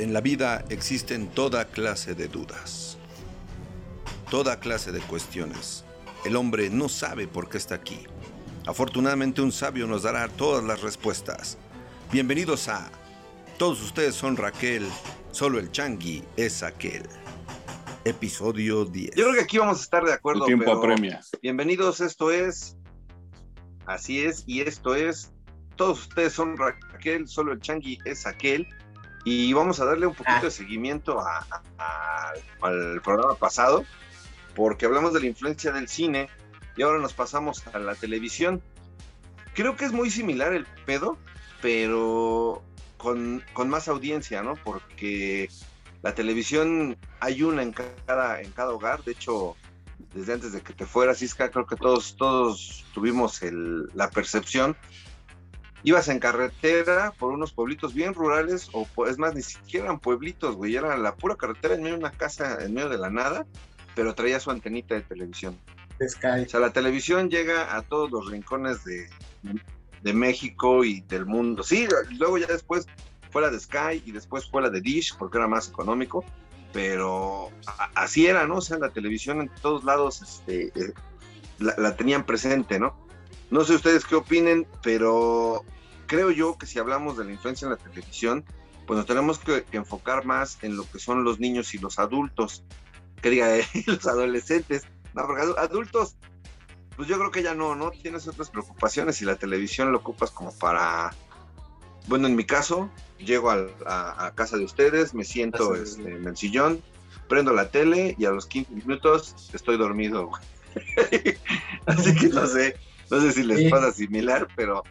En la vida existen toda clase de dudas, toda clase de cuestiones. El hombre no sabe por qué está aquí. Afortunadamente un sabio nos dará todas las respuestas. Bienvenidos a Todos ustedes son Raquel, solo el Changui es aquel. Episodio 10. Yo creo que aquí vamos a estar de acuerdo. El tiempo pero apremia. Bienvenidos, esto es. Así es, y esto es. Todos ustedes son Raquel, solo el Changui es aquel. Y vamos a darle un poquito Ah. de seguimiento a- a- al programa pasado, porque hablamos de la influencia del cine y ahora nos pasamos a la televisión. Creo que es muy similar el pedo, pero con, con más audiencia, ¿no? Porque la televisión hay una en cada, en cada hogar, de hecho, desde antes de que te fueras, Isca, creo que todos, todos tuvimos el- la percepción. Ibas en carretera por unos pueblitos bien rurales, o pu- es más, ni siquiera eran pueblitos, güey, era la pura carretera en medio de una casa, en medio de la nada, pero traía su antenita de televisión. Sky. O sea, la televisión llega a todos los rincones de, de México y del mundo. Sí, luego ya después fue la de Sky y después fue la de Dish porque era más económico, pero así era, ¿no? O sea, la televisión en todos lados este, eh, la, la tenían presente, ¿no? No sé ustedes qué opinen, pero creo yo que si hablamos de la influencia en la televisión, pues nos tenemos que, que enfocar más en lo que son los niños y los adultos, que diga, eh, los adolescentes. No, porque adu- adultos, pues yo creo que ya no, ¿no? Tienes otras preocupaciones y la televisión lo ocupas como para... Bueno, en mi caso, llego a, a casa de ustedes, me siento este, en el sillón, prendo la tele y a los 15 minutos estoy dormido. Así que no sé, no sé si les Sí. pasa similar, pero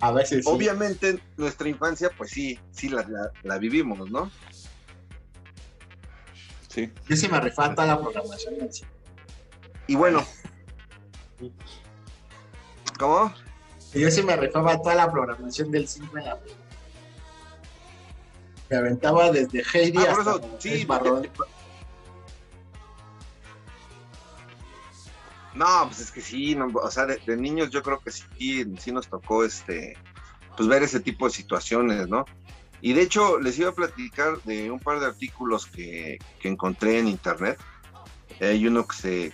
A veces sí. obviamente nuestra infancia, pues sí, sí la, la- la vivimos, ¿no? Sí. Yo sí me rifaba toda la programación del cine. Y bueno, ¿cómo? Y Yo sí me rifaba toda la programación del 5 en la Me aventaba desde Heidi Ah, por hasta eso, sí. No, pues es que sí, o sea, de, niños yo creo que sí, sí nos tocó este, pues ver ese tipo de situaciones, ¿no? Y de hecho les iba a platicar de un par de artículos que, que encontré en internet. Hay uno que, se,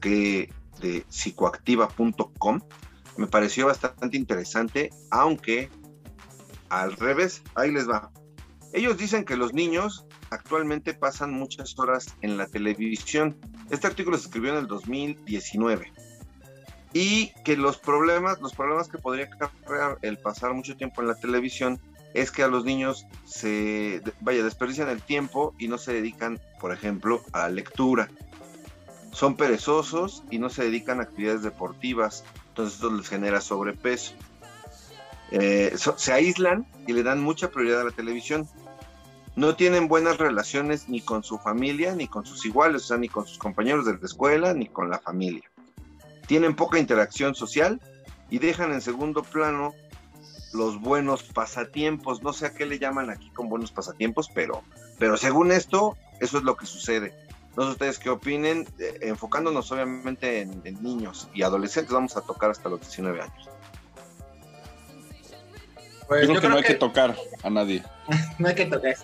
que de psicoactiva.com. Me pareció bastante interesante, aunque al revés, ahí les va. Ellos dicen que los niños actualmente pasan muchas horas en la televisión. Este artículo se escribió en el 2019. Y que los problemas, los problemas que podría acarrear el pasar mucho tiempo en la televisión es que a los niños se, vaya, desperdician el tiempo y no se dedican, por ejemplo, a la lectura. Son perezosos y no se dedican a actividades deportivas, entonces esto les genera sobrepeso. Eh, se aíslan y le dan mucha prioridad a la televisión no tienen buenas relaciones ni con su familia, ni con sus iguales, o sea, ni con sus compañeros de la escuela, ni con la familia. Tienen poca interacción social y dejan en segundo plano los buenos pasatiempos. No sé a qué le llaman aquí con buenos pasatiempos, pero, pero según esto, eso es lo que sucede. No sé ustedes qué opinen, eh, enfocándonos obviamente en, en niños y adolescentes, vamos a tocar hasta los 19 años. Pues Yo creo que no hay que tocar a nadie. no hay que tocar.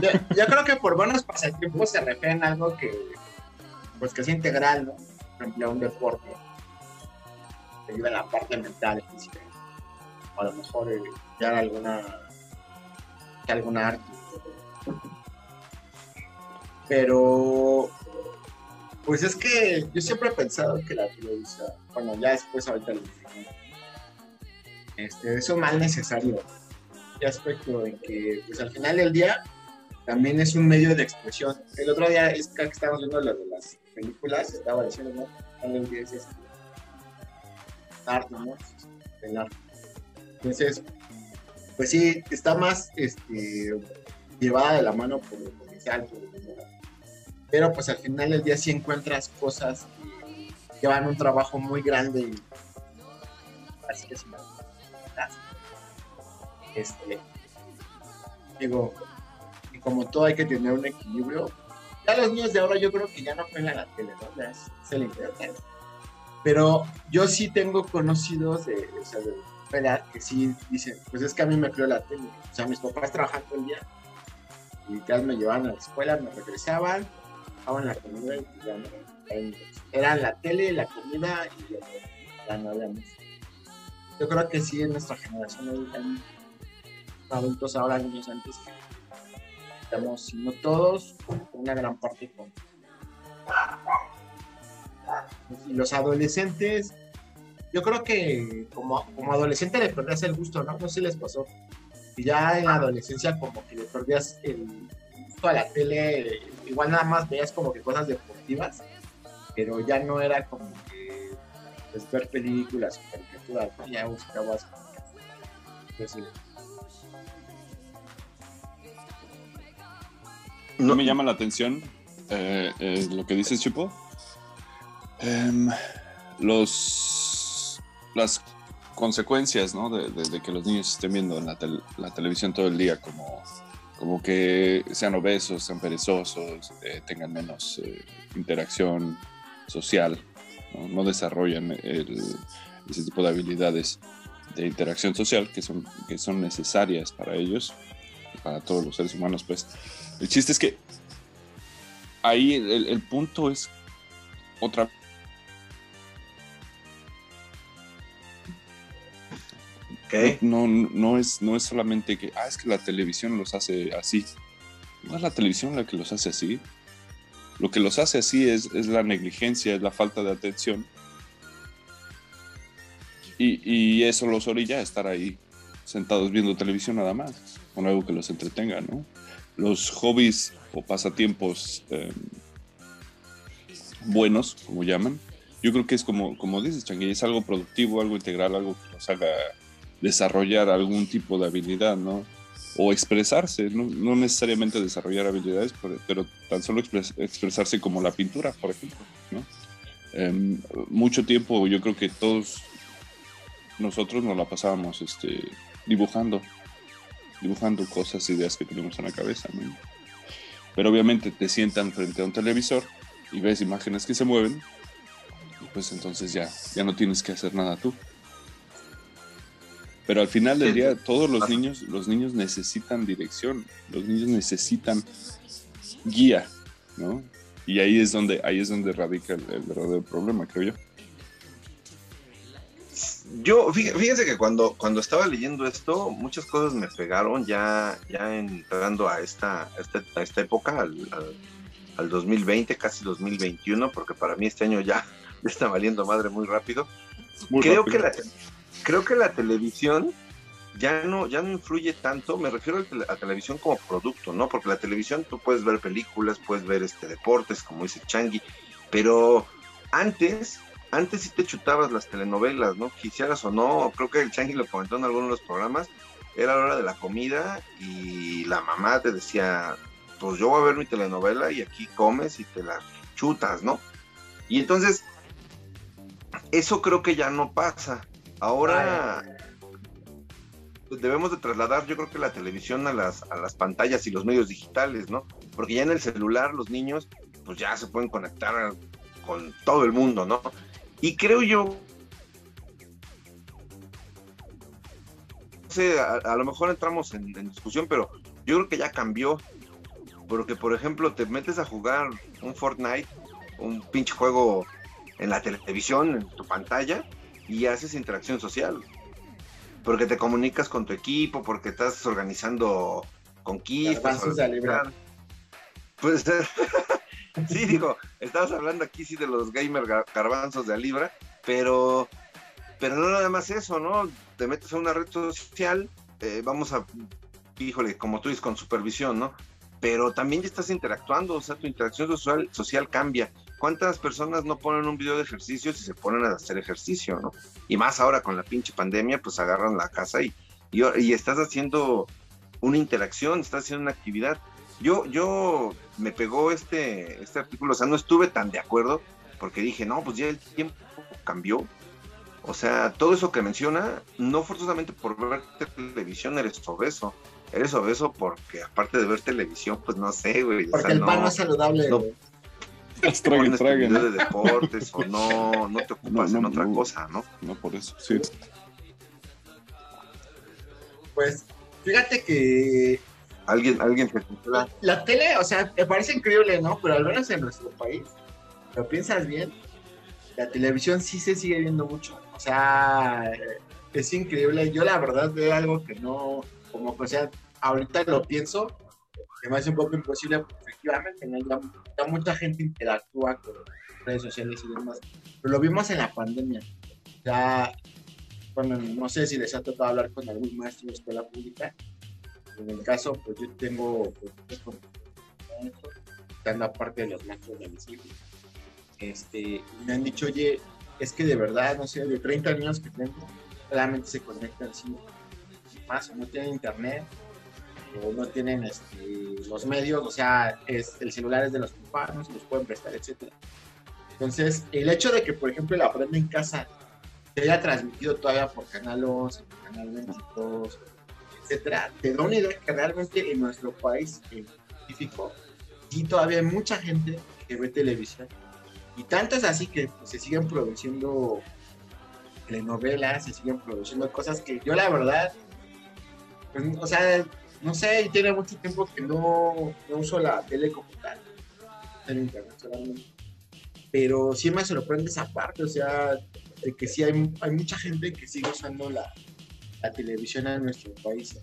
Yo, creo que por buenos pasatiempos se refieren a algo que, pues que es integral, ¿no? Por ejemplo, un deporte. Te ayuda en la parte mental. O a lo mejor eh, ya alguna, alguna arte. Pero, pues es que yo siempre he pensado que la televisión, bueno, ya después ahorita lo este, es un mal necesario aspecto en que pues al final del día también es un medio de expresión. El otro día es que estábamos viendo lo de las películas, estaba diciendo, ¿no? Día es este, arte, ¿no? El arte. Entonces, pues sí, está más este, llevada de la mano por lo comercial, por pero pues al final del día sí encuentras cosas que llevan un trabajo muy grande y así que sí, este, digo, como todo hay que tener un equilibrio. Ya los niños de ahora yo creo que ya no juegan a la tele, ¿no? Ya es el internet. Pero yo sí tengo conocidos de, o sea, que sí dicen, pues es que a mí me creó la tele. O sea, mis papás trabajan todo el día y ya me llevaban a la escuela, me regresaban, estaban la comida y ya no, era la tele, la comida y ya, no había Yo creo que sí, en nuestra generación hay, adultos ahora, niños antes, que si no todos, una gran parte con. Y los adolescentes, yo creo que como, como adolescente le perdías el gusto, ¿no? No sé les pasó. Y ya en la adolescencia como que le perdías el gusto a la tele, igual nada más veías como que cosas deportivas, pero ya no era como que pues, ver películas o caricaturas, ya buscabas pues, no me llama la atención eh, eh, lo que dices, Chupo. Em, los, las consecuencias ¿no? de, que los niños estén viendo en la, televisión todo el día, como, como que sean obesos, sean perezosos, eh, tengan menos interacción social, no, desarrollan ese tipo de habilidades de interacción social que son, que son necesarias para ellos, para todos los seres humanos, pues el chiste es que ahí el, punto es otra No, no, es, no es solamente que, ah, es que la televisión los hace así. No es la televisión la que los hace así. Lo que los hace así es, es la negligencia, es la falta de atención. Y, y, eso los orilla a estar ahí sentados viendo televisión nada más, con algo que los entretenga, ¿no? Los hobbies o pasatiempos em, buenos, como llaman, yo creo que es como, como dices, Changuí, es algo productivo, algo integral, algo que nos haga desarrollar algún tipo de habilidad, ¿no? O expresarse, no, necesariamente desarrollar habilidades, pero, tan solo expresarse como la pintura, por ejemplo, ¿no? Em, mucho tiempo yo creo que todos nosotros nos la pasábamos este, dibujando, dibujando cosas, ideas que tenemos en la cabeza. Pero obviamente te sientan frente a un televisor y ves imágenes que se mueven, pues entonces ya, ya no tienes que hacer nada tú. Pero al final del día, todos los niños, los niños necesitan dirección, los niños necesitan guía, ¿no? Y ahí es donde, ahí es donde radica el verdadero problema, creo yo. Yo, fíjense que cuando, cuando estaba leyendo esto, muchas cosas me pegaron ya, ya entrando a esta, a esta, época, al, al, 2020, casi 2021, porque para mí este año ya, está valiendo madre muy rápido. creo, Que la, creo que la televisión ya no, ya no influye tanto, me refiero a, la televisión como producto, ¿no? Porque la televisión tú puedes ver películas, puedes ver este deportes, como dice Changi, pero antes antes sí te chutabas las telenovelas, ¿no? Quisieras o no, creo que el Changi lo comentó en algunos de los programas, era la hora de la comida y la mamá te decía, pues yo voy a ver mi telenovela y aquí comes y te la chutas, ¿no? Y entonces, eso creo que ya no pasa. Ahora debemos de trasladar, yo creo que la televisión a las, a las pantallas y los medios digitales, ¿no? Porque ya en el celular los niños, pues ya se pueden conectar con todo el mundo, ¿no? Y creo yo, no sé, a, lo mejor entramos en, discusión, pero yo creo que ya cambió. Porque, por ejemplo, te metes a jugar un Fortnite, un pinche juego en la televisión, en tu pantalla, y haces interacción social. Porque te comunicas con tu equipo, porque estás organizando conquistas. Pues sí, digo, estabas hablando aquí sí de los gamer garbanzos de Alibra, pero, pero no nada más eso, ¿no? Te metes a una red social, eh, vamos a, híjole, como tú dices, con supervisión, ¿no? Pero también ya estás interactuando, o sea, tu interacción social, social cambia. ¿Cuántas personas no ponen un video de ejercicio si se ponen a hacer ejercicio, ¿no? Y más ahora con la pinche pandemia, pues agarran la casa y, y, y estás haciendo una interacción, estás haciendo una actividad yo, yo me pegó este, este artículo, o sea, no estuve tan de acuerdo, porque dije, no, pues ya el tiempo cambió. O sea, todo eso que menciona, no forzosamente por ver televisión eres obeso. Eres obeso porque aparte de ver televisión, pues no sé, güey. Porque el pan no es saludable, no, güey. de deportes o no, no te ocupas en otra cosa, ¿no? No por eso, sí. Pues fíjate que Alguien, alguien que la, la tele, o sea, me parece increíble, ¿no? Pero al menos en nuestro país, lo piensas bien, la televisión sí se sigue viendo mucho. O sea, es increíble. Yo la verdad veo algo que no, como que, o sea, ahorita lo pienso, que me hace un poco imposible, porque efectivamente, ¿no? ya, mucha gente interactúa con redes sociales y demás. Pero lo vimos en la pandemia. Ya, bueno, no sé si les ha tocado hablar con algún maestro de escuela pública. En el caso, pues yo tengo, pues, estando aparte de los maestros de mis hijos. Este, me han dicho, oye, es que de verdad, no sé, de 30 niños que tengo, solamente se conectan así, más, no tienen internet, o no tienen este, los medios, o sea, es, el celular es de los papás, no los pueden prestar, etcétera. Entonces, el hecho de que, por ejemplo, la aprenda en casa se haya transmitido todavía por Canal 11, Canal 22, etcétera, te da una idea que realmente en nuestro país en específico, sí todavía hay mucha gente que ve televisión. Y tanto es así que pues, se siguen produciendo telenovelas, se siguen produciendo cosas que yo la verdad, pues, o sea, no sé, tiene mucho tiempo que no, uso la tele como tal, en internet solamente. Pero sí me sorprende esa parte, o sea, de que sí hay, hay mucha gente que sigue usando la, la televisión en nuestro país.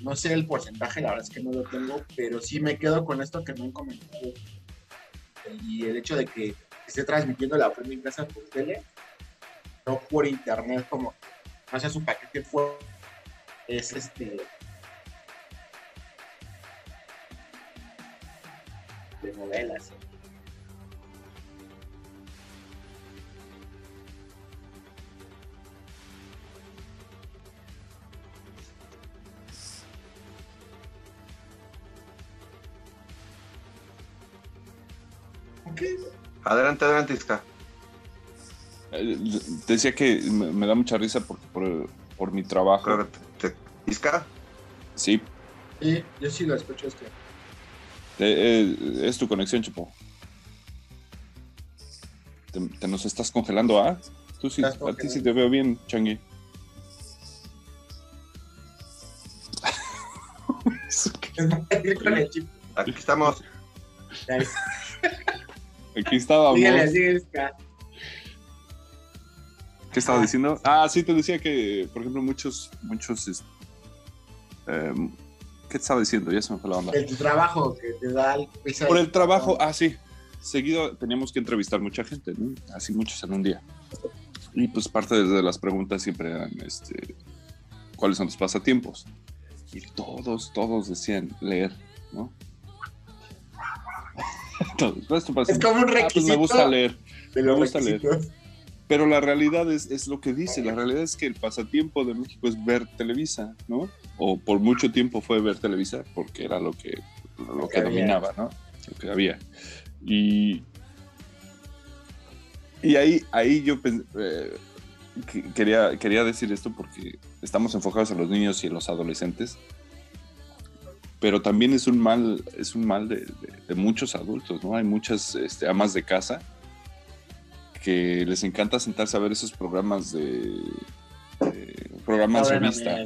No sé el porcentaje, la verdad es que no lo tengo, pero sí me quedo con esto que me han comentado. Y el hecho de que esté transmitiendo la en casa por tele, no por internet, como no sea su paquete fue, es este de novelas. Adelante, adelante, Isca. Eh, decía que me, da mucha risa por, por, mi trabajo. ¿Isca? Sí. Sí, yo sí lo escucho, este. Eh, es tu conexión, Chupo. Te, nos estás congelando, ¿ah? Tú sí, a ti sí te veo bien, Changi. Aquí estamos. Aquí estábamos. ¿Qué estaba ah. diciendo? Ah, sí, te decía que, por ejemplo, muchos, muchos, em, ¿qué te estaba diciendo? Ya se me fue la onda. El trabajo que te da. por el trabajo, ah, sí. Seguido teníamos que entrevistar mucha gente, ¿no? Así muchos en un día. Y pues parte de las preguntas siempre eran, este, ¿cuáles son los pasatiempos? Y todos, todos decían leer, ¿no? Es como un requisito. Ah, pues me gusta leer. Me gusta leer. Pero la realidad es, es, lo que dice. La realidad es que el pasatiempo de México es ver Televisa, ¿no? O por mucho tiempo fue ver Televisa porque era lo que, lo que, dominaba, ¿no? Lo que había. Y, y ahí, ahí yo eh, quería, quería decir esto porque estamos enfocados en los niños y en los adolescentes pero también es un mal, es un mal de, muchos adultos, ¿no? Hay muchas este, amas de casa que les encanta sentarse a ver esos programas de, programas revista,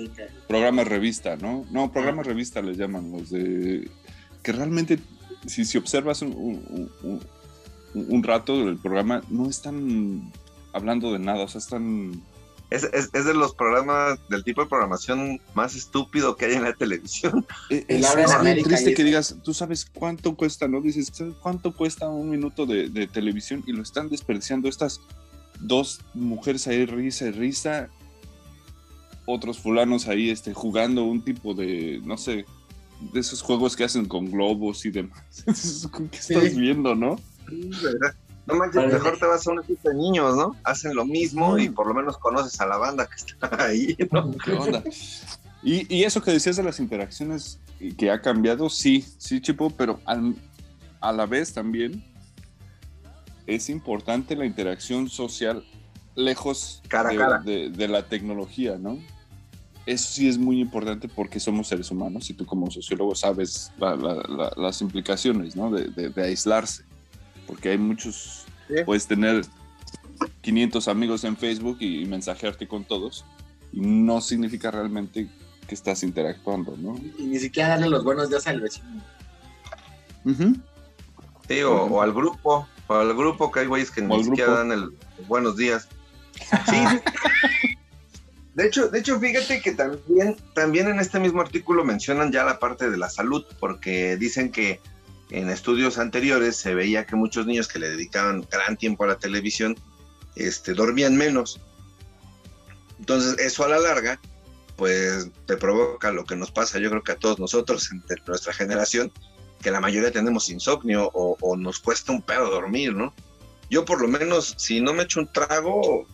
programas revista, ¿no? No, programas revista les llaman los de que realmente si, si observas un, un rato del programa no están hablando de nada, o sea, están es, es, es, de los programas, del tipo de programación más estúpido que hay en la televisión. Eh, es, es muy triste que digas, tú sabes cuánto cuesta, ¿no? Dices, cuánto cuesta un minuto de, de, televisión? Y lo están desperdiciando estas dos mujeres ahí, risa y risa, otros fulanos ahí este, jugando un tipo de, no sé, de esos juegos que hacen con globos y demás. ¿Qué estás viendo, no? Sí, ¿verdad? No manches, mejor te vas a un equipo de niños, ¿no? Hacen lo mismo y por lo menos conoces a la banda que está ahí, ¿no? ¿Qué onda? Y, y eso que decías de las interacciones que ha cambiado, sí, sí, Chipo, pero a la vez también es importante la interacción social lejos de, De, la tecnología, ¿no? Eso sí es muy importante porque somos seres humanos y tú como sociólogo sabes las implicaciones, ¿no? De, de aislarse porque hay muchos, puedes tener 500 amigos en Facebook y mensajearte con todos, y no significa realmente que estás interactuando, ¿no? Y ni siquiera darle los buenos días al vecino. Sí, o, al grupo, o al grupo que hay güeyes que ni siquiera dan el buenos días. Sí. de hecho, de hecho, fíjate que también, también en este mismo artículo mencionan ya la parte de la salud, porque dicen que en estudios anteriores se veía que muchos niños que le dedicaban gran tiempo a la televisión, este, dormían menos. Entonces, eso a la larga, pues te provoca lo que nos pasa, yo creo que a todos nosotros, en nuestra generación, que la mayoría tenemos insomnio o, nos cuesta un pedo dormir, ¿no? Yo por lo menos, si no me echo un trago,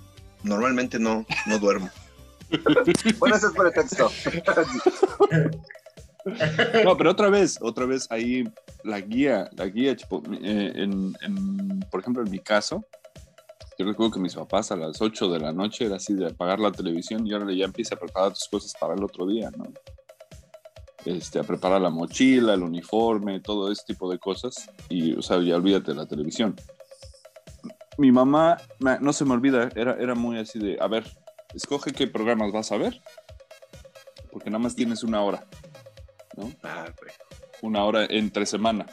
normalmente no, no duermo. bueno, eso es por el texto. no, pero otra vez, otra vez ahí la guía, la guía, eh, por ejemplo, en mi caso, yo recuerdo que mis papás a las 8 de la noche era así de apagar la televisión y ahora ya empieza a preparar tus cosas para el otro día, ¿no? Este, a preparar la mochila, el uniforme, todo ese tipo de cosas. Y, o sea, ya olvídate de la televisión. Mi mamá, no se me olvida, era, era muy así de, a ver, escoge qué programas vas a ver, porque nada más tienes una hora, ¿no? Ah, una hora entre semana.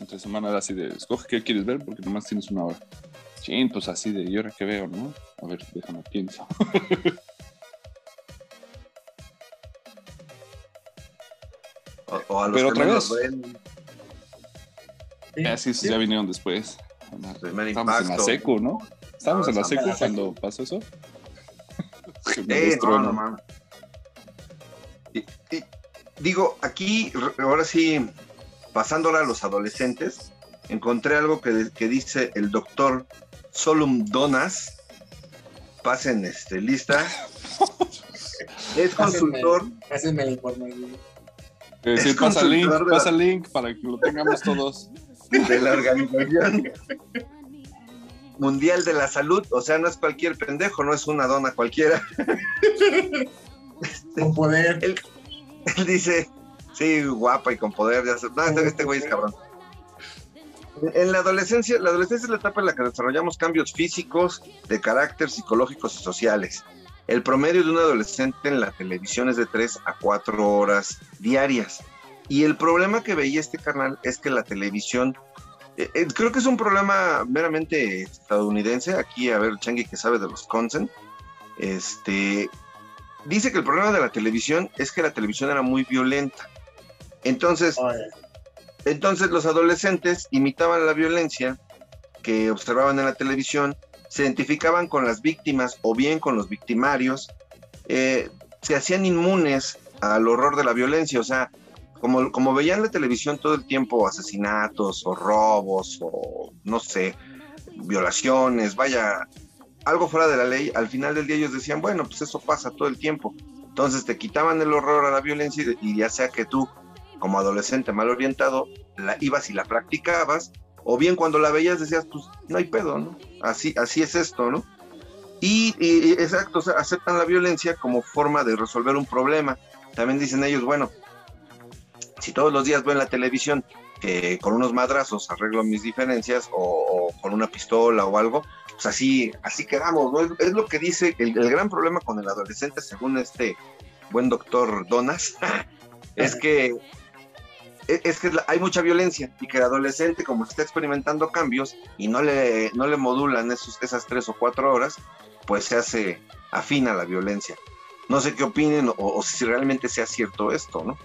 Entre semana era así de, escoge qué quieres ver, porque nada más tienes una hora. Sí, pues así de, ¿y ahora qué veo, no? A ver, déjame pienso. o, a los Pero otra vez. Ah, sí, ya vinieron después. Estamos en la secu, ¿no? Estábamos en la secu cuando pasó eso. no, digo, aquí, ahora sí, pasándola a los adolescentes, encontré algo que, que dice el doctor Solum Donas. Pasen este, lista. es consultor. Pásenme la información. Sí, pasa el link, pasa el link para que lo tengamos todos. De la Organización Mundial de la Salud, o sea, no es cualquier pendejo, no es una dona cualquiera. Con poder. Él, dice, sí, guapa y con poder, ya No, este, este güey es cabrón. En la adolescencia, la adolescencia es la etapa en la que desarrollamos cambios físicos, de carácter, psicológicos y sociales. El promedio de un adolescente en la televisión es de 3 a 4 horas diarias. Y el problema que veía este canal es que la televisión, eh, eh, creo que es un problema meramente estadounidense, aquí a ver, Changi que sabe de los consent, este, dice que el problema de la televisión es que la televisión era muy violenta. Entonces, entonces los adolescentes imitaban la violencia que observaban en la televisión, se identificaban con las víctimas o bien con los victimarios, eh, se hacían inmunes al horror de la violencia, o sea, como, como veían la televisión todo el tiempo asesinatos o robos o no sé, violaciones, vaya, algo fuera de la ley, al final del día ellos decían, bueno, pues eso pasa todo el tiempo. Entonces te quitaban el horror a la violencia y ya sea que tú como adolescente mal orientado, la ibas y la practicabas, o bien cuando la veías decías, pues no hay pedo, ¿no? Así, así es esto, ¿no? Y, exacto, aceptan la violencia como forma de resolver un problema. También dicen ellos, bueno, si todos los días veo en la televisión que con unos madrazos arreglo mis diferencias o, con una pistola o algo, pues así, así quedamos, ¿no? Es, lo que dice el, gran problema con el adolescente, según este buen doctor Donas, es que e, es que hay mucha violencia y que el adolescente, como está experimentando cambios y no le, no le modulan esas tres o cuatro horas, pues se hace afina la violencia. No sé qué opinen o, si realmente sea cierto esto, ¿no?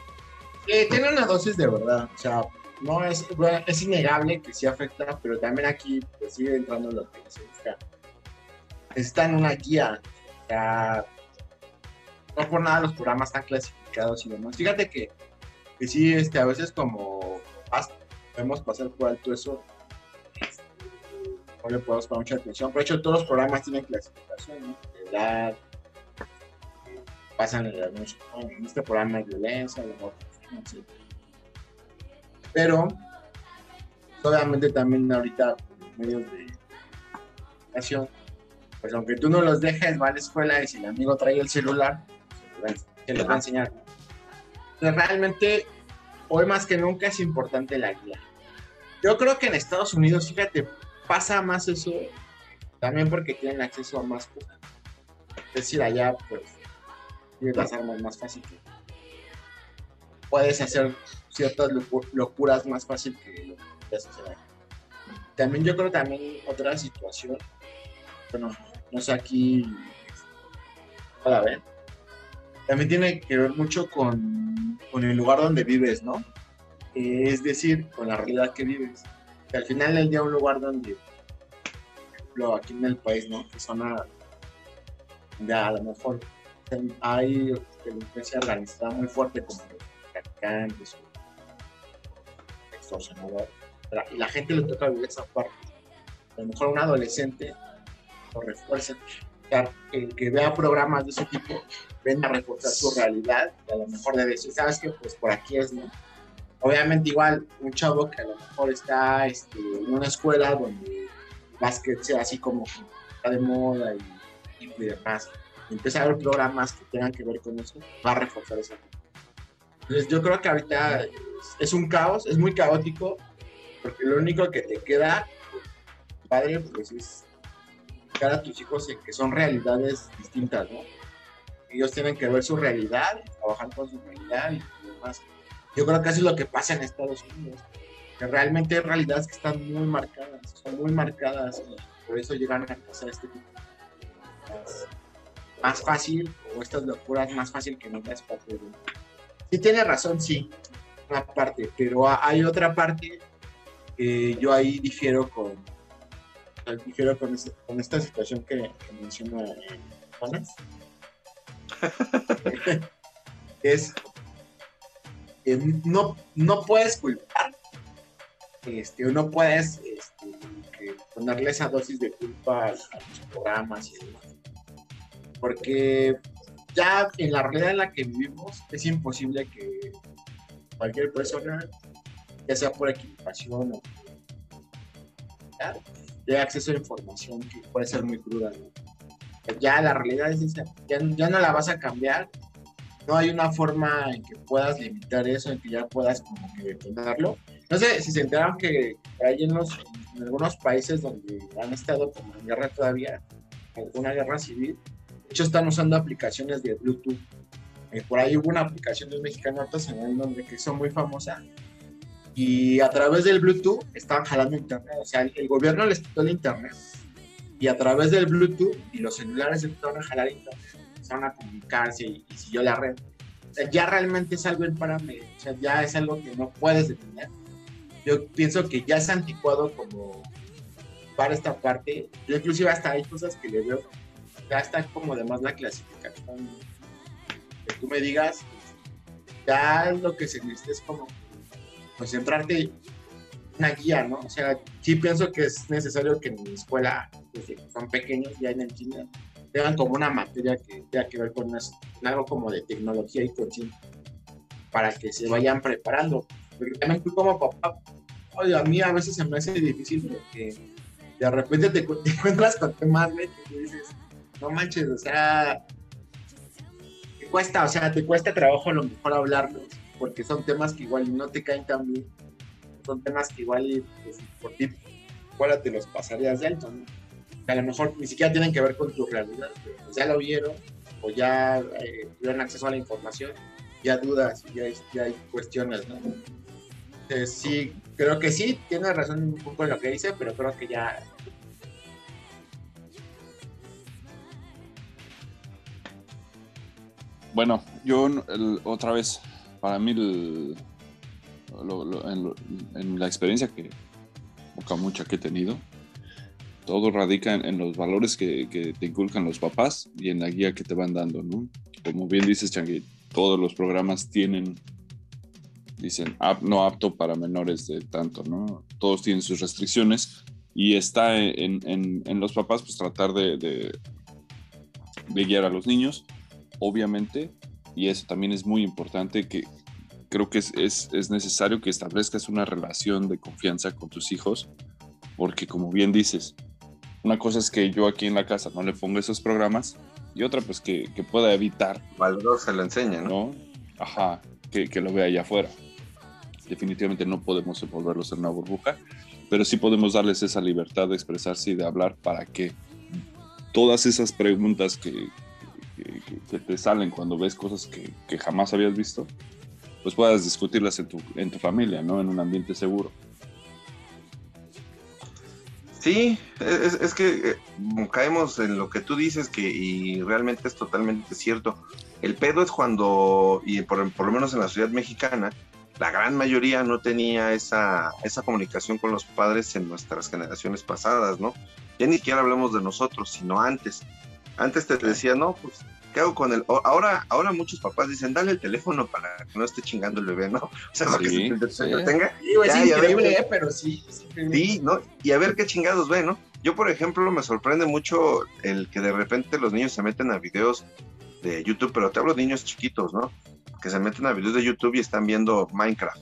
tiene una dosis de verdad, o sea, no es, es innegable que sí afecta, pero también aquí pues, sigue entrando lo que se. Está en una guía, sea, no por nada los programas están clasificados y demás. Fíjate que que sí, este, a veces como podemos pasar por alto eso, no le podemos poner mucha atención. Por hecho, todos los programas tienen clasificación, ¿no? edad, pasan en, en este programa de violencia, amor, Pero, obviamente también ahorita, medios de comunicación, pues aunque tú no los dejes, va a la escuela y si el amigo trae el celular, se les va a enseñar realmente hoy más que nunca es importante la guía. Yo creo que en Estados Unidos, fíjate, pasa más eso también porque tienen acceso a más cosas. Es decir, allá, pues, tienes las armas más fácil. Puedes hacer ciertas locuras más fácil que lo que También yo creo también otra situación, bueno, no sé aquí, para ver, también tiene que ver mucho con, con el lugar donde vives, ¿no? es decir, con la realidad que vives. Que al final del día un lugar donde, por ejemplo, aquí en el país, ¿no? Que zona de a lo mejor hay delincuencia organizada muy fuerte como los traficantes o Y la gente le toca vivir esa parte. A lo mejor un adolescente lo refuerza. El que vea programas de ese tipo, ven a reforzar su realidad y a lo mejor de decir, ¿sabes qué? Pues por aquí es, ¿no? Obviamente igual un chavo que a lo mejor está este, en una escuela donde el básquet sea así como está de moda y, y demás, empieza a ver programas que tengan que ver con eso, va a reforzar esa Entonces yo creo que ahorita es, un caos, es muy caótico, porque lo único que te queda, padre, pues es cara a tus hijos en que son realidades distintas, ¿no? Ellos tienen que ver su realidad, trabajar con su realidad y demás. Yo creo que eso es lo que pasa en Estados Unidos, que realmente hay realidades que están muy marcadas, son muy marcadas y por eso llegan a pasar este tipo de cosas más fácil o estas locuras más fácil que no es parte Sí tiene razón, sí, una parte, pero hay otra parte que yo ahí difiero con difiero con, con esta situación que, menciona Juanas. es que no, no puedes culpar este, no puedes este, ponerle esa dosis de culpa a los programas y demás porque ya en la realidad en la que vivimos es imposible que cualquier persona, ya sea por equipación o ya, tenga acceso a información que puede ser muy cruda. Ya la realidad es esa, ya, no la vas a cambiar, no hay una forma en que puedas limitar eso, en que ya puedas como que detenerlo. No sé si se enteraron que hay en, en algunos países donde han estado como en guerra todavía, alguna guerra civil, de hecho, están usando aplicaciones de Bluetooth. Eh, por ahí hubo una aplicación de un mexicano en donde que hizo muy famosa. Y a través del Bluetooth estaban jalando internet. O sea, el, gobierno les quitó el internet. Y a través del Bluetooth y los celulares empezaron a jalar internet. Empezaron a comunicarse y, siguió la red. O sea, ya realmente es algo imparable. O sea, ya es algo que no puedes detener. Yo pienso que ya es anticuado como para esta parte. Yo inclusive hasta hay cosas que le veo ya está como de más la clasificación. Que tú me digas, ya lo que se necesita es como concentrarte en una guía, ¿no? O sea, sí pienso que es necesario que en mi escuela, desde que son pequeños, ya en el cine, tengan como una materia que tenga que ver con, algo como de tecnología y coaching, para que se vayan preparando. Porque también tú como papá, a mí a veces se me hace difícil porque de repente te, encuentras con temas, que tú dices, no manches, o sea, te cuesta, o sea, te cuesta trabajo a lo mejor hablarlos, porque son temas que igual no te caen tan bien, son temas que igual pues, por ti, igual te los pasarías de alto, ¿no? a lo mejor ni siquiera tienen que ver con tu realidad, pues ya lo vieron, o ya eh, tuvieron acceso a la información, ya dudas, ya ya hay cuestiones, ¿no? Entonces, sí, creo que sí, tienes razón un poco en lo que dice, pero creo que ya Bueno, yo otra vez, para mí, en, la experiencia que, mucha que he tenido, todo radica en, los valores que, te inculcan los papás y en la guía que te van dando, ¿no? Como bien dices, Changui, todos los programas tienen, dicen, no apto para menores de tanto, ¿no? Todos tienen sus restricciones y está en, los papás, pues tratar de guiar a los niños obviamente, y eso también es muy importante, que creo que es, es, necesario que establezcas una relación de confianza con tus hijos, porque como bien dices, una cosa es que yo aquí en la casa no le pongo esos programas y otra pues que, que pueda evitar. Valor se lo enseña, ¿no? Ajá, que, que, lo vea allá afuera. Definitivamente no podemos envolverlos en una burbuja, pero sí podemos darles esa libertad de expresarse y de hablar para que todas esas preguntas que, que te salen cuando ves cosas que, jamás habías visto, pues puedas discutirlas en tu, en tu familia, ¿no? En un ambiente seguro. Sí, es, es que eh, caemos en lo que tú dices que y realmente es totalmente cierto. El pedo es cuando, y por, por lo menos en la ciudad mexicana, la gran mayoría no tenía esa, esa comunicación con los padres en nuestras generaciones pasadas, ¿no? Ya ni siquiera hablamos de nosotros, sino antes. Antes te decía, no, pues ¿qué hago con el? Ahora, ahora muchos papás dicen, dale el teléfono para que no esté chingando el bebé, ¿no? O sea, para que se, se entretenga. Sí, güey, es increíble, ¿eh? pero sí. es increíble. Sí, ¿no? Y a ver qué chingados ve, ¿no? Yo, por ejemplo, me sorprende mucho el que de repente los niños se meten a videos de YouTube, pero te hablo de niños chiquitos, ¿no? Que se meten a videos de YouTube y están viendo Minecraft.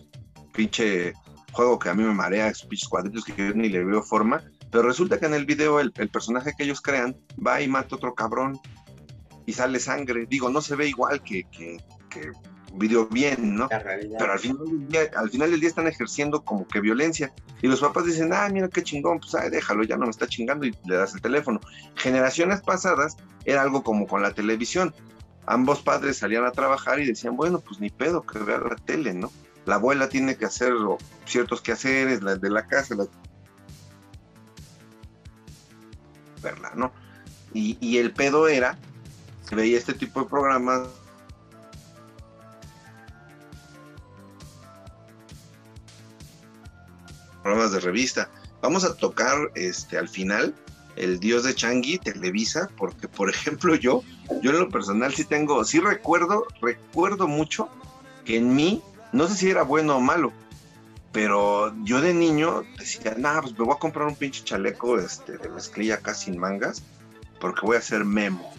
Pinche juego que a mí me marea, esos pinches cuadritos que yo ni le veo forma. Pero resulta que en el video el, el personaje que ellos crean va y mata a otro cabrón y sale sangre. Digo, no se ve igual que, que, que un video bien, ¿no? Pero al final, del día, al final del día están ejerciendo como que violencia. Y los papás dicen, ah, mira qué chingón, pues ay, déjalo, ya no me está chingando y le das el teléfono. Generaciones pasadas era algo como con la televisión. Ambos padres salían a trabajar y decían, bueno, pues ni pedo, que vea la tele, ¿no? La abuela tiene que hacer ciertos quehaceres, las de la casa, las... verla, ¿no? Y, y el pedo era, veía este tipo de programas programas de revista. Vamos a tocar este al final el Dios de Changi, Televisa, porque por ejemplo yo, yo en lo personal sí tengo, sí recuerdo, recuerdo mucho que en mí, no sé si era bueno o malo, pero yo de niño decía, nah, pues me voy a comprar un pinche chaleco este, de mezclilla acá sin mangas, porque voy a ser memo,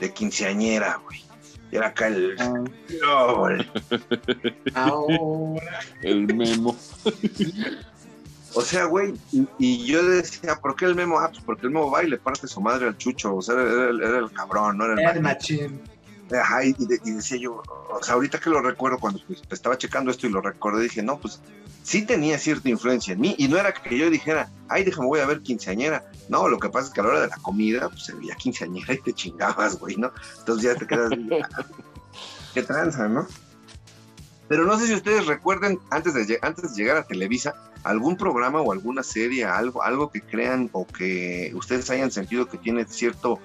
de quinceañera, güey. Y era acá el... Güey. Ahora. El memo. O sea, güey, y, y yo decía, ¿por qué el memo? Ah, pues porque el memo va y le parte su madre al chucho, o sea, era, el- era el cabrón, no era el Era el machín. Ajá, y, de- y decía yo, o sea, ahorita que lo recuerdo, cuando pues, estaba checando esto y lo recordé, dije, no, pues sí tenía cierta influencia en mí, y no era que yo dijera, ay, déjame, voy a ver quinceañera. No, lo que pasa es que a la hora de la comida, pues se veía quinceañera y te chingabas, güey, ¿no? Entonces ya te quedas, qué tranza, ¿no? Pero no sé si ustedes recuerden, antes de, antes de llegar a Televisa, algún programa o alguna serie, algo, algo que crean o que ustedes hayan sentido que tiene cierto,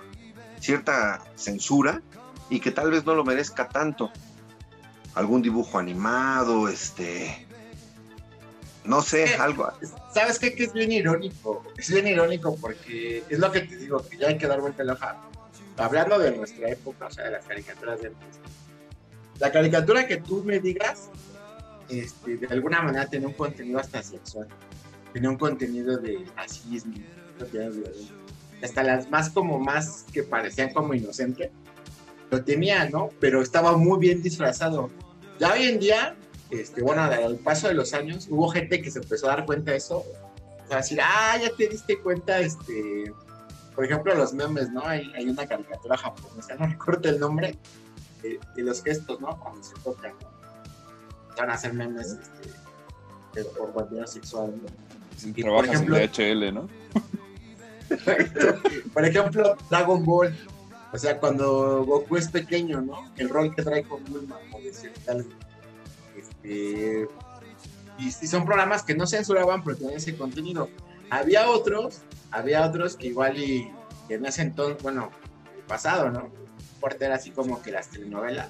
cierta censura y que tal vez no lo merezca tanto. Algún dibujo animado, este, no sé, Eh, algo. ¿Sabes qué? Que es bien irónico. Es bien irónico porque es lo que te digo, que ya hay que dar vuelta a la hoja. Hablando de nuestra época, o sea, de las caricaturas de antes. La caricatura que tú me digas, este, de alguna manera tenía un contenido hasta sexual. Tenía un contenido de racismo, hasta las más como más que parecían como inocentes. Lo tenía, ¿no? Pero estaba muy bien disfrazado. Ya hoy en día, este, bueno, al paso de los años, hubo gente que se empezó a dar cuenta de eso. O sea, decir, ah, ya te diste cuenta, este, por ejemplo, los memes, ¿no? Hay, hay una caricatura japonesa, no recuerdo el nombre, de, de los gestos, ¿no? Cuando se tocan, ¿no? Van a hacer memes, este, de- por contenido sexual, ¿no? Y, por trabajas ejemplo- en DHL, ¿no? Por ejemplo, Dragon Ball. O sea, cuando Goku es pequeño, ¿no? El rol que trae con Bulma, por decir tal. Este, y, y son programas que no censuraban, pero tenían ese contenido. Había otros, había otros que igual y que en ese entonces, bueno, el pasado, ¿no? Fuerte era así como que las telenovelas,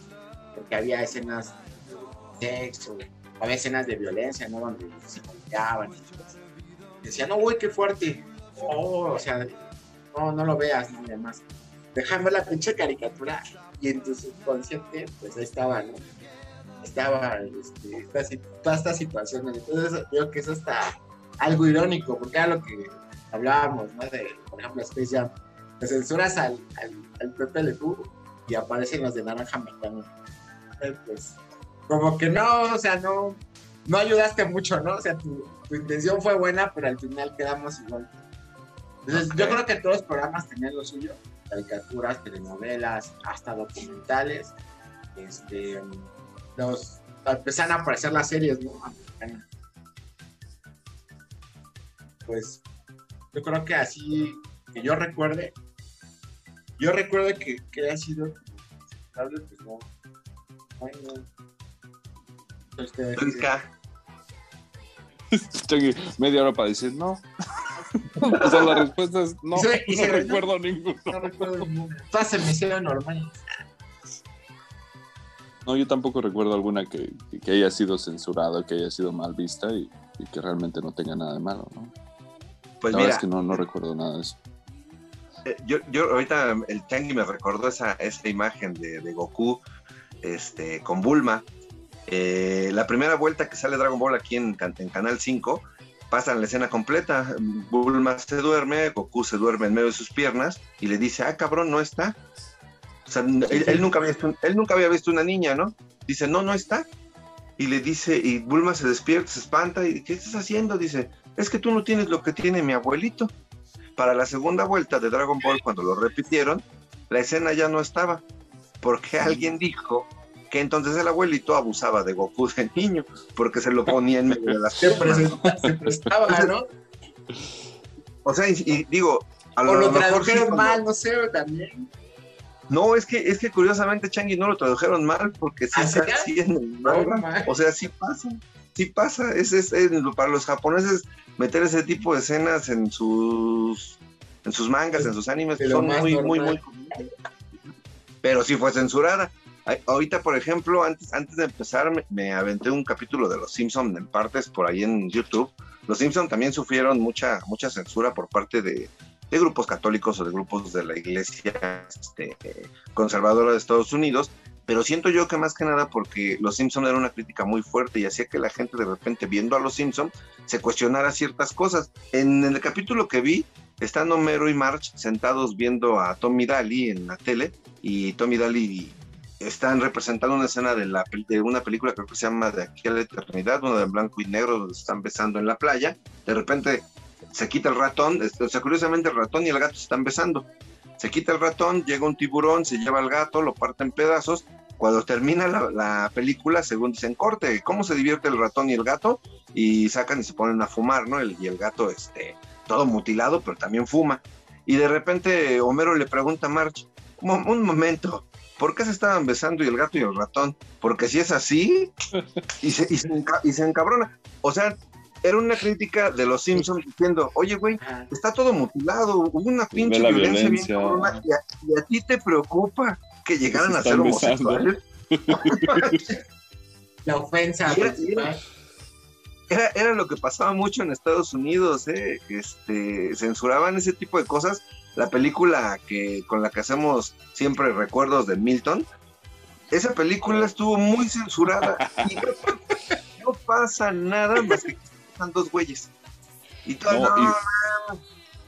porque había escenas de sexo, había escenas de violencia, ¿no? Donde se golpeaban y cosas. Decían, no, güey, qué fuerte. Oh, o sea, no, no lo veas, no, y ver la pinche caricatura. Y en tu subconsciente, pues ahí estaba, ¿no? Estaba este, esta, toda esta situación. Entonces, creo que eso está algo irónico, porque era lo que hablábamos, ¿no? De, por ejemplo, Space Jam. Le censuras al, al, al Pepe Le y aparecen los de Naranja Mecánica. Eh, Pues, como que no, o sea, no, no ayudaste mucho, ¿no? O sea, tu, tu intención fue buena, pero al final quedamos igual. Entonces, yo creo que todos los programas tenían lo suyo, caricaturas, telenovelas, hasta documentales. Este, los, empezaron a aparecer las series, ¿no? Pues yo creo que así, que yo recuerde, yo recuerdo que, que ha sido pues no. Ay, no. Changui, media hora para decir no. o sea, la respuesta es no. Y se- y no se- recuerdo ninguno. no recuerdo ninguna. Todas se me hicieron normales. No, yo tampoco recuerdo alguna que, que haya sido censurada, que haya sido mal vista y, y que realmente no tenga nada de malo, ¿no? Pues la mira, verdad es que no, no recuerdo nada de eso. eh, yo, yo ahorita el Changi me recordó esa, esa imagen de, de Goku este, con Bulma. Eh, la primera vuelta que sale Dragon Ball aquí en, en Canal 5, pasan la escena completa. Bulma se duerme, Goku se duerme en medio de sus piernas y le dice, ah, cabrón, no está. O sea, él, él nunca había visto, él nunca había visto una niña, ¿no? Dice, no, no está. Y le dice, y Bulma se despierta, se espanta y, ¿qué estás haciendo? Dice, es que tú no tienes lo que tiene mi abuelito. Para la segunda vuelta de Dragon Ball, cuando lo repitieron, la escena ya no estaba, porque alguien dijo que entonces el abuelito abusaba de Goku de niño, porque se lo ponía en medio de las Se, piernas. se prestaba, ¿no? O sea, y, y digo, a O lo, lo mejor sí, tradujeron cuando- mal, no sé, también. No, es que, es que curiosamente Changi no lo tradujeron mal, porque sí ¿Ah, está sí? así en el manga. ma. O sea, sí pasa, sí pasa. Es, es, es- para los japoneses meter ese tipo de escenas en sus en sus mangas, en sus animes, De lo son muy, muy, muy comunes. Pero sí fue censurada. Ahorita, por ejemplo, antes, antes de empezar, me, aventé un capítulo de Los Simpson en partes por ahí en YouTube. Los Simpson también sufrieron mucha, mucha censura por parte de, grupos católicos o de grupos de la iglesia este, conservadora de Estados Unidos, pero siento yo que más que nada porque Los Simpson era una crítica muy fuerte y hacía que la gente de repente viendo a Los Simpson se cuestionara ciertas cosas. En el capítulo que vi, están Homero y Marge sentados viendo a Tommy Daly en la tele y Tommy Daly están representando una escena de, la, de una película creo que se llama De aquí eternidad, una de blanco y negro, donde están besando en la playa. De repente se quita el ratón, o sea, curiosamente el ratón y el gato están besando. Se quita el ratón, llega un tiburón, se lleva al gato, lo parte en pedazos. Cuando termina la, la película, según dicen, corte, ¿cómo se divierte el ratón y el gato? Y sacan y se ponen a fumar, ¿no? El- y el gato, este, todo mutilado, pero también fuma. Y de repente Homero le pregunta a mo- un momento, ¿por qué se estaban besando y el gato y el ratón? Porque si es así, y se, y se, enca- y se encabrona. O sea, era una crítica de los Simpsons diciendo, oye, güey, está todo mutilado, hubo una pinche la violencia, bien cabrona, y a, y a ti te preocupa que llegaran se a ser homosexuales. La ofensa. Mira, principal. Era, era lo que pasaba mucho en Estados Unidos, ¿eh? Este, censuraban ese tipo de cosas. La película que con la que hacemos siempre recuerdos de Milton, esa película estuvo muy censurada y no, pasa nada más que están dos güeyes. Y todo, No, no, y- no.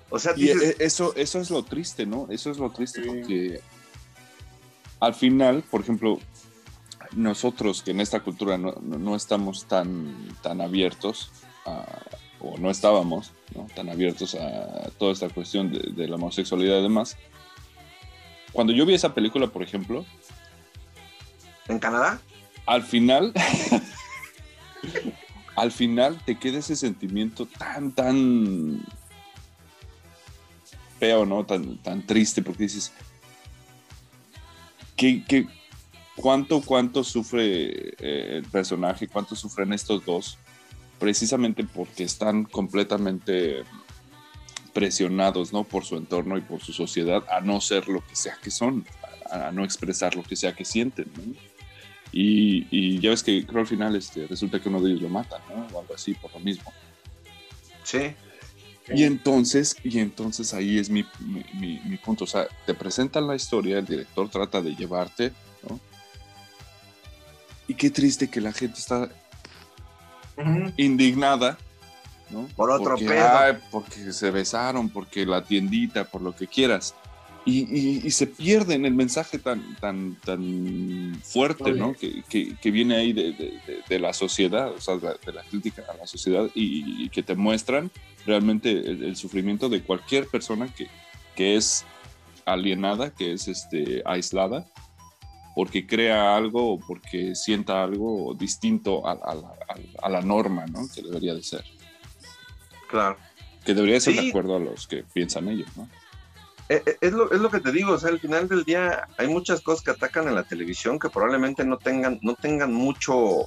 O sea, Y dices, eh, eso, eso es lo triste, ¿no? Eso es lo triste porque al final, por ejemplo, nosotros que en esta cultura no, no- no estamos tan, tan abiertos, a- o no estábamos ¿no? tan abiertos a toda esta cuestión de, de la homosexualidad y demás, cuando yo vi esa película, por ejemplo, en Canadá, al final, al final te queda ese sentimiento tan, tan feo, ¿no? Tan, tan triste, porque dices, ¿qué, qué, cuánto, cuánto sufre eh, el personaje, cuánto sufren estos dos? Precisamente porque están completamente presionados, ¿no? Por su entorno y por su sociedad a no ser lo que sea que son, a, no expresar lo que sea que sienten, ¿no? Y, y ya ves que creo al final este, resulta que uno de ellos lo mata, ¿no? O algo así, por lo mismo. sí. Y entonces, y entonces ahí es mi, mi, mi- mi punto. O sea, te presentan la historia, el director trata de llevarte, ¿no? Y qué triste que la gente está Indignada, ¿no? Por otro porque, pedo. ay, porque se besaron, porque la tiendita, por lo que quieras. Y, y- y se pierde en el mensaje tan, tan, tan fuerte, ¿no? Que, que- que viene ahí de, de- de- de la sociedad, o sea, de la, de la crítica a la sociedad y, y que te muestran realmente el, el sufrimiento de cualquier persona que, que es alienada, que es este, aislada, porque crea algo o porque sienta algo distinto a, a la, a- a la norma, ¿no? Que debería de ser. Claro. Que debería ser Sí. de acuerdo a los que piensan ellos, ¿no? eh, eh, es, lo, es lo que te digo, o sea, al final del día hay muchas cosas que atacan en la televisión que probablemente no tengan, no tengan mucho,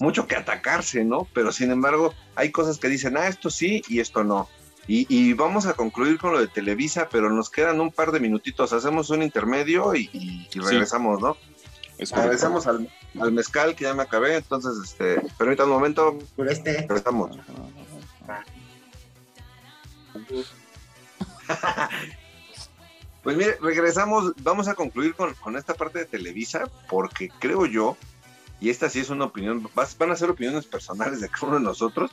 mucho que atacarse, ¿no? Pero sin embargo, hay cosas que dicen, ah, esto sí y esto no. Y, vamos a concluir con lo de Televisa, pero nos quedan un par de minutitos. Hacemos un intermedio y, regresamos, ¿no? regresamos al, mezcal que ya me acabé. Entonces, este, permita un momento. Por este. Regresamos. pues mire, regresamos. Vamos a concluir con, con esta parte de Televisa, porque creo yo, y esta sí es una opinión, van a ser opiniones personales de cada uno de nosotros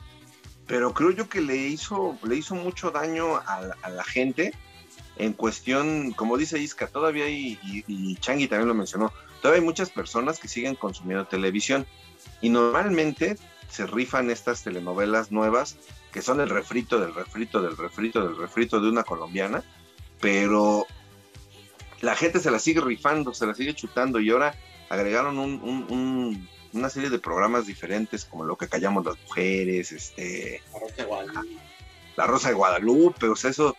pero creo yo que le hizo, le hizo mucho daño a, la gente en cuestión, como dice Isca, todavía hay, y, y, Changi también lo mencionó, todavía hay muchas personas que siguen consumiendo televisión y normalmente se rifan estas telenovelas nuevas que son el refrito del refrito del refrito del refrito de una colombiana, pero la gente se la sigue rifando, se la sigue chutando y ahora agregaron un una serie de programas diferentes, como lo que callamos las mujeres, este. La Rosa de Guadalupe. La Rosa de Guadalupe, o sea, eso,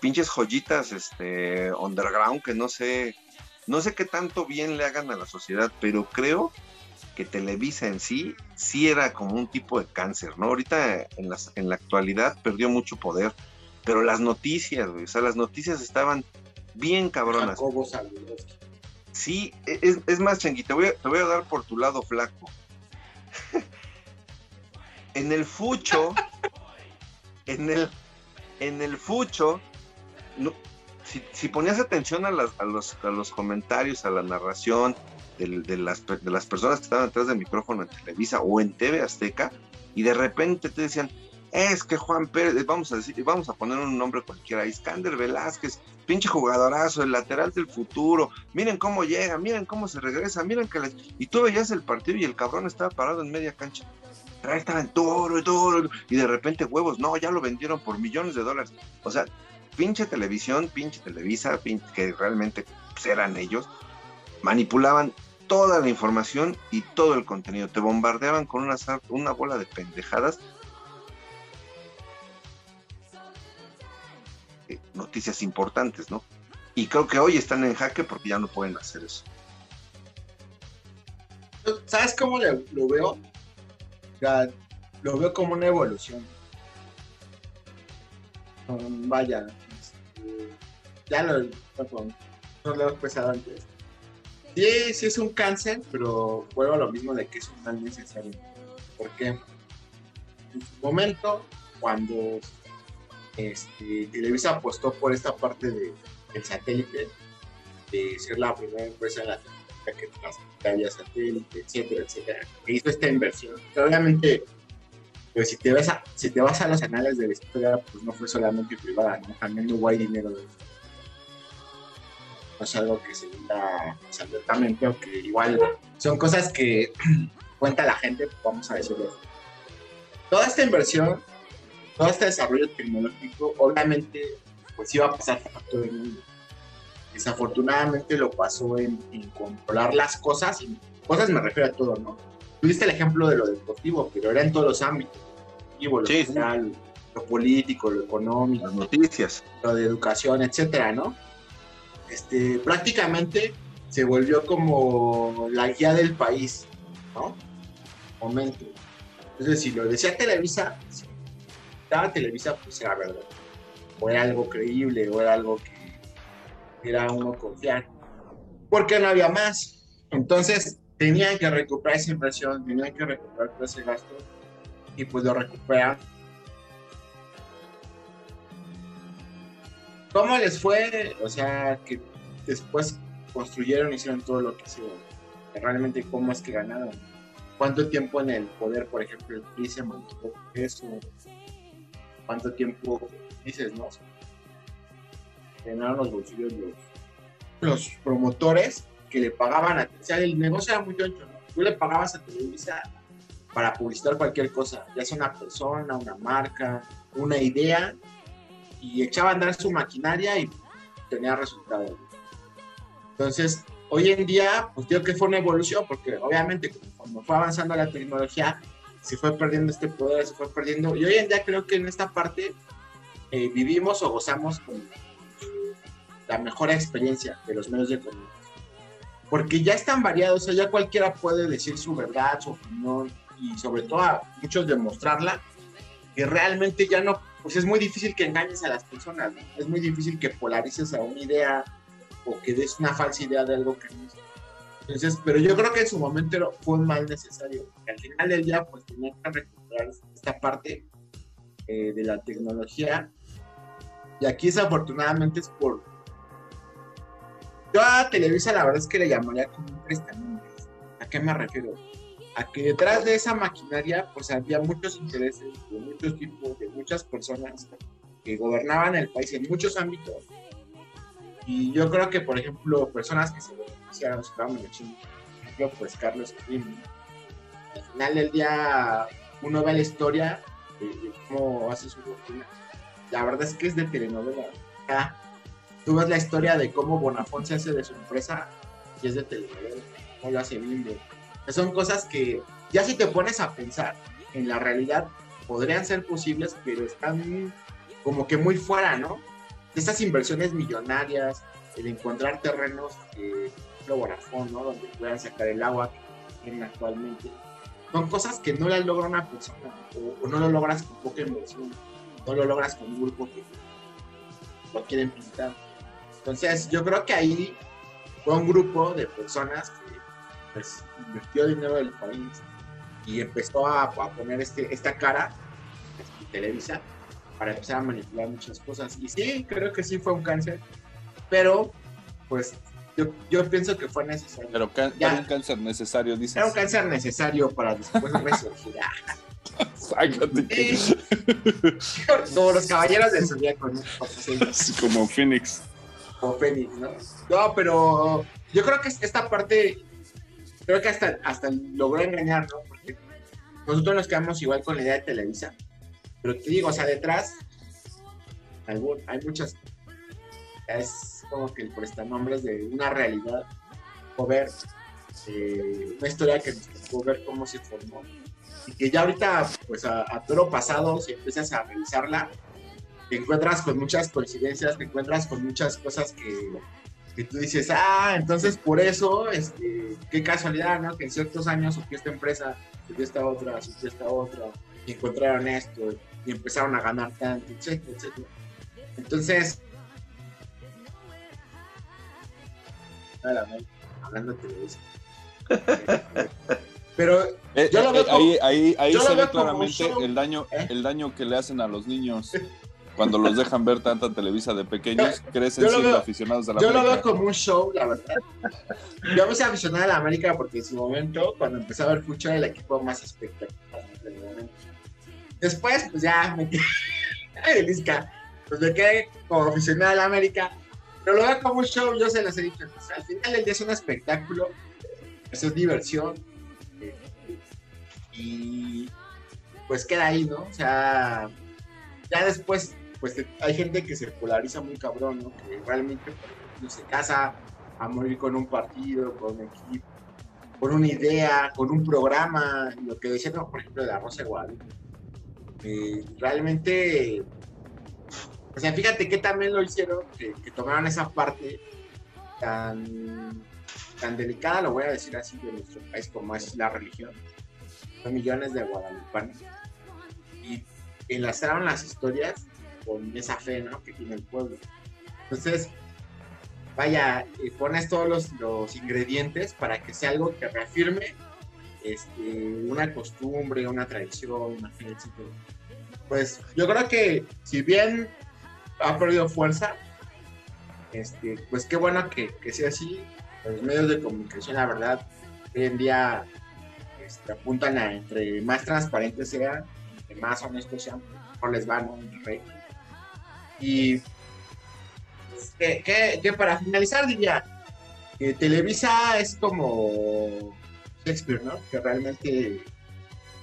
pinches joyitas, este, underground, que no sé, no sé qué tanto bien le hagan a la sociedad, pero creo que Televisa en sí, sí era como un tipo de cáncer, ¿no? Ahorita en, las, en la actualidad perdió mucho poder, pero las noticias, o sea, las noticias estaban bien cabronas. Sí, e, es, más, Changui, te voy, a, te voy a dar por tu lado flaco. en el fucho, en el, en el fucho, si, ponías atención a, los, a, los, comentarios, a la narración de, las, de las personas que estaban detrás del micrófono en Televisa o en TV Azteca, y de repente te decían, es que Juan Pérez, vamos a decir, vamos a poner un nombre cualquiera, Iskander Velázquez, pinche jugadorazo, el lateral del futuro, miren cómo llega, miren cómo se regresa, miren que les... Y tú veías el partido y el cabrón estaba parado en media cancha. Ahí estaba en toro y todo, y de repente huevos, no, ya lo vendieron por millones de dólares. O sea, pinche televisión, pinche Televisa, que realmente pues, eran ellos, manipulaban toda la información y todo el contenido. Te bombardeaban con una, una bola de pendejadas noticias importantes, ¿no? Y creo que hoy están en jaque porque ya no pueden hacer eso. ¿Sabes cómo lo veo? lo veo como una evolución. vaya, este, ya lo, no lo he expresado antes. Sí, sí es un cáncer, pero vuelvo a lo mismo de que es un mal necesario. Porque en su momento, cuando este, Televisa apostó por esta parte de, del satélite, de ser la primera empresa en la que transmitía satélite, etcétera, etcétera, que hizo esta inversión. obviamente, pues si te, vas a, si te vas a los anales de la historia, pues no fue solamente privada, también no hay dinero de no es algo que se diga pues, abiertamente o que igual son cosas que cuenta la gente, vamos a decirlo. Toda esta inversión todo este desarrollo tecnológico, obviamente, pues iba a pasar por todo el mundo. Desafortunadamente lo pasó en, controlar las cosas, y cosas me refiero a todo, ¿no? Tuviste el ejemplo de lo deportivo, pero era en todos los ámbitos. Lo social, lo político, lo económico. Las noticias. Lo de educación, etcétera, ¿no? Este, prácticamente se volvió como la guía del país, ¿no? Momento. Entonces, si lo decía Televisa, Televisa, pues era verdad. O era algo creíble, o era algo que era uno confiar. Porque no había más. Entonces, tenían que recuperar esa inversión, tenían que recuperar todo ese gasto, y pues lo recuperan. ¿Cómo les fue? O sea, que después construyeron hicieron todo lo que hicieron. Realmente, ¿cómo es que ganaron? ¿Cuánto tiempo en el poder, por ejemplo, el PRI se mantuvo eso? Cuánto tiempo dices, ¿no? Llenaron los bolsillos los, promotores que le pagaban a. O sea, el negocio era muy tonto, ¿no? Tú le pagabas a Televisa para publicitar cualquier cosa, ya sea una persona, una marca, una idea, y echaba a andar su maquinaria y tenía resultados. Entonces, hoy en día, pues digo que fue una evolución, porque obviamente cuando fue avanzando la tecnología, se fue perdiendo este poder, se fue perdiendo. Y hoy en día creo que en esta parte eh, vivimos o gozamos con la mejor experiencia de los medios de comunicación. Porque ya están variados, o sea, ya cualquiera puede decir su verdad, su opinión y sobre todo a muchos demostrarla, que realmente ya no, pues es muy difícil que engañes a las personas, es muy difícil que polarices a una idea o que des una falsa idea de algo que no es. Entonces, pero yo creo que en su momento fue un mal necesario. Al final del día, pues tenía que recuperar esta parte eh, de la tecnología. Y aquí desafortunadamente es por... Yo a Televisa la verdad es que le llamaría como un prestamiento. ¿A qué me refiero? A que detrás de esa maquinaria pues había muchos intereses de muchos tipos, de muchas personas que gobernaban el país en muchos ámbitos. Y yo creo que, por ejemplo, personas que se beneficiaron, por ejemplo, pues Carlos Slim, al final del día uno ve la historia de, cómo hace su fortuna. La verdad es que es de telenovela. tú ves la historia de cómo Bonafón se hace de su empresa y es de telenovela, cómo lo hace Bimbo. Son cosas que ya si te pones a pensar en la realidad podrían ser posibles, pero están como que muy fuera, ¿no? Estas inversiones millonarias, el encontrar terrenos, eh, Bonafón, ¿no? Donde puedan sacar el agua que tienen actualmente son cosas que no las logra una persona o, no lo logras con poca inversión, no lo logras con un grupo que lo quieren pintar. Entonces, yo creo que ahí fue un grupo de personas que pues, invirtió dinero del país y empezó a, poner este, esta cara en Televisa para empezar a manipular muchas cosas. Y sí, creo que sí fue un cáncer, pero pues yo, yo pienso que fue necesario. Pero era un cáncer necesario, dices. Era un cáncer necesario para después resurgir. sí. Como los caballeros del zodiaco, ¿no? Como Phoenix. Como Phoenix, ¿no? No, pero yo creo que esta parte, creo que hasta, hasta logró engañar, ¿no? Porque nosotros nos quedamos igual con la idea de Televisa. Pero te digo, o sea, detrás hay, muchas. Es, como que el prestanombres de una realidad o ver eh, una historia que nos tocó ver cómo se formó y que ya ahorita pues a, todo pasado si empiezas a revisarla te encuentras con muchas coincidencias te encuentras con muchas cosas que, que tú dices ah entonces por eso este, qué casualidad no que en ciertos años surgió esta empresa surgió esta otra surgió esta otra encontraron esto y empezaron a ganar tanto etcétera etcétera entonces hablando de televisión. Pero eh, yo lo eh, veo ahí, ahí, ahí se ve claramente el daño, ¿eh? el daño que le hacen a los niños cuando los dejan ver tanta televisa de pequeños, crecen siendo aficionados a la Yo lo veo como un show, la verdad. Yo me hice aficionado a la América porque en su momento, cuando empecé a ver fútbol, era el equipo más espectacular del momento. Después, pues ya me quedé. pues me quedé como aficionado a la América pero lo veo como un show, yo se los he dicho. al final del día es un espectáculo, eso es diversión. Eh, y pues queda ahí, ¿no? O sea, ya después, pues hay gente que se polariza muy cabrón, ¿no? Que realmente, no se casa a morir con un partido, con un equipo, con una idea, con un programa, lo que decía, por ejemplo, de la Rosa eh, realmente o sea, fíjate que también lo hicieron, que, tomaron esa parte tan, tan delicada, lo voy a decir así, de nuestro país como es la religión. Son millones de guadalupanos. Y enlazaron las historias con esa fe ¿no? que tiene el pueblo. Entonces, vaya, eh, pones todos los, los, ingredientes para que sea algo que reafirme este, una costumbre, una tradición, una fe, etc. Pues yo creo que si bien ha perdido fuerza. Este, pues qué bueno que, sea así. Los medios de comunicación, la verdad, hoy en día este, apuntan a entre más transparentes sean, entre más honestos sean, mejor les van, ¿no? Y que, para finalizar diría que Televisa es como Shakespeare, ¿no? Que realmente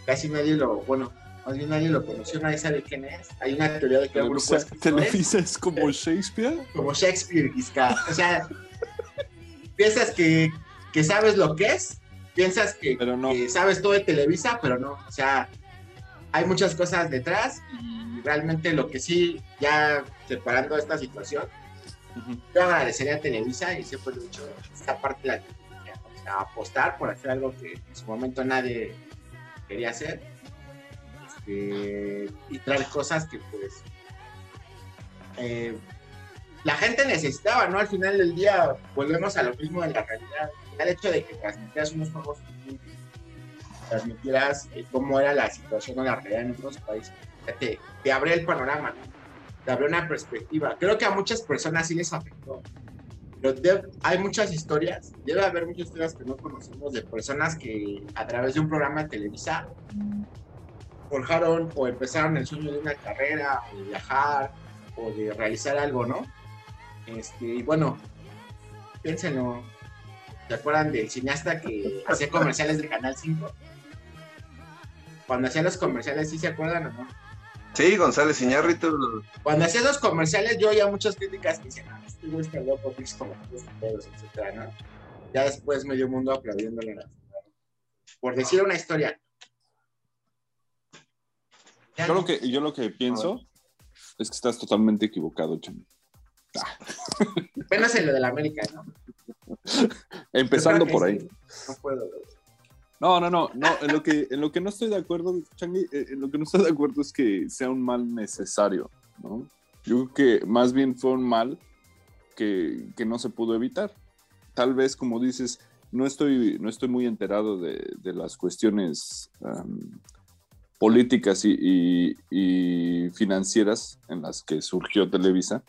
casi nadie lo, bueno, más bien nadie lo conoció, nadie sabe quién es. Hay una teoría de que el grupo ¿Televisa es como Shakespeare? Como Shakespeare, Gisca. O sea, piensas que, que, sabes lo que es, piensas que, que, sabes todo de Televisa, pero no. O sea, hay muchas cosas detrás y realmente lo que sí, ya separando esta situación, Yo agradecería a Televisa y siempre he dicho, esta parte la o sea, apostar por hacer algo que en su momento nadie quería hacer este, y traer cosas que pues eh, la gente necesitaba, ¿no? Al final del día volvemos a lo mismo de la realidad. El hecho de que transmitieras unos juegos transmitieras eh, cómo era la situación o la realidad en otros países, te, te abre el panorama, te abre una perspectiva. Creo que a muchas personas sí les afectó. Pero hay muchas historias, debe haber muchas historias que no conocemos de personas que a través de un programa de Televisa forjaron o empezaron el sueño de una carrera, o de viajar, o de realizar algo, ¿no? Este, y bueno, piénsenlo. ¿Se acuerdan del cineasta que hacía comerciales de Canal 5? Cuando hacía los comerciales, ¿sí se acuerdan o no? Sí, González Iñárritu. Cuando hacía los comerciales, yo oía muchas críticas que decían, ah, este güey está loco, es como pedos, etcétera, ¿no? Ya después medio mundo aplaudiéndole por decir una historia. Yo lo que, yo lo que pienso es que estás totalmente equivocado, Chami. Ah. Apenas en lo de la América, ¿no? Empezando por ahí. No puedo. No, no, no, no, en lo que, en lo que no estoy de acuerdo, Changi, eh, en lo que no estoy de acuerdo es que sea un mal necesario, ¿no? Yo creo que más bien fue un mal que, que no se pudo evitar. Tal vez, como dices, no estoy, no estoy muy enterado de, de las cuestiones políticas y, y, financieras en las que surgió Televisa,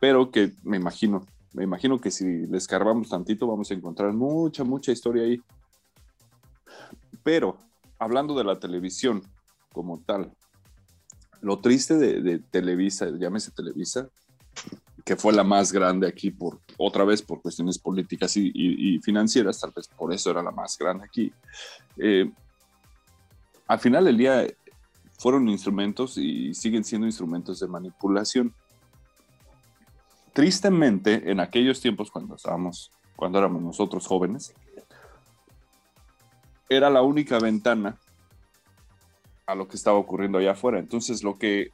pero que me imagino, me imagino que si le escarbamos tantito vamos a encontrar mucha, mucha historia ahí pero hablando de la televisión como tal, lo triste de, Televisa, llámese Televisa, que fue la más grande aquí por otra vez por cuestiones políticas y, financieras, tal vez por eso era la más grande aquí. Eh, al final del día fueron instrumentos y siguen siendo instrumentos de manipulación. Tristemente, en aquellos tiempos cuando estábamos, cuando éramos nosotros jóvenes, era la única ventana a lo que estaba ocurriendo allá afuera. Entonces lo que,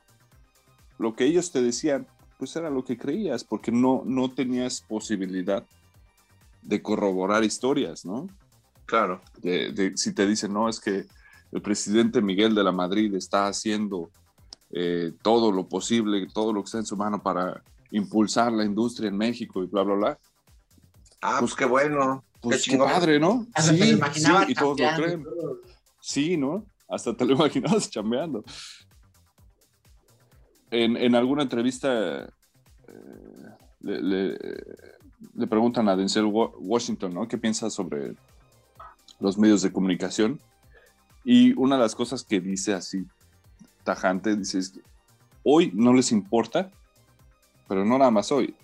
lo que ellos te decían, pues era lo que creías, porque no, no tenías posibilidad de corroborar historias, ¿no? Claro. De, si te dicen, no, es que el presidente Miguel de la Madrid está haciendo eh, todo lo posible, todo lo que está en su mano para impulsar la industria en México y bla, bla, bla. Ah, pues, pues qué bueno. Pues qué, padre, ¿no? sí, sí, y todos lo creen. Sí, ¿no? Hasta te lo imaginabas chambeando. En, en alguna entrevista eh, le, le, preguntan a Denzel Washington, ¿no? ¿Qué piensa sobre los medios de comunicación? Y una de las cosas que dice así, tajante, dice, es que hoy no les importa, pero no nada más hoy,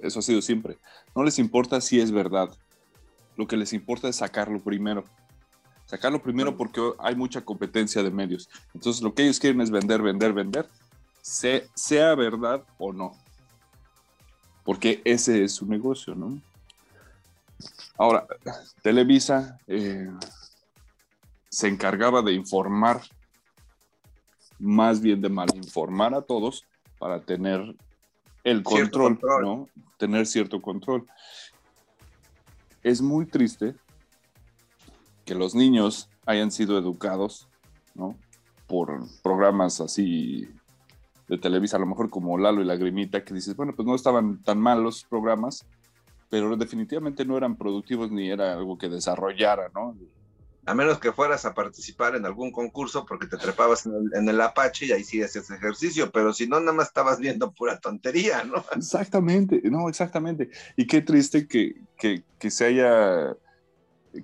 eso ha sido siempre, no les importa si es verdad, lo que les importa es sacarlo primero. Sacarlo primero porque hay mucha competencia de medios. Entonces lo que ellos quieren es vender, vender, vender, sea verdad o no. Porque ese es su negocio, ¿no? Ahora, Televisa eh, se encargaba de informar, más bien de malinformar a todos para tener el control, control, ¿no? Tener cierto control es muy triste que los niños hayan sido educados. Por programas así de Televisa, a lo mejor como Lalo y Lagrimita, que dices, bueno, pues no estaban tan mal los programas, pero definitivamente no eran productivos ni era algo que desarrollara, ¿no? A menos que fueras a participar en algún concurso porque te trepabas en el, Apache y ahí sí hacías ejercicio, pero si no, nada más estabas viendo pura tontería, ¿no? Exactamente, no, exactamente. Y qué triste que, que, que se haya,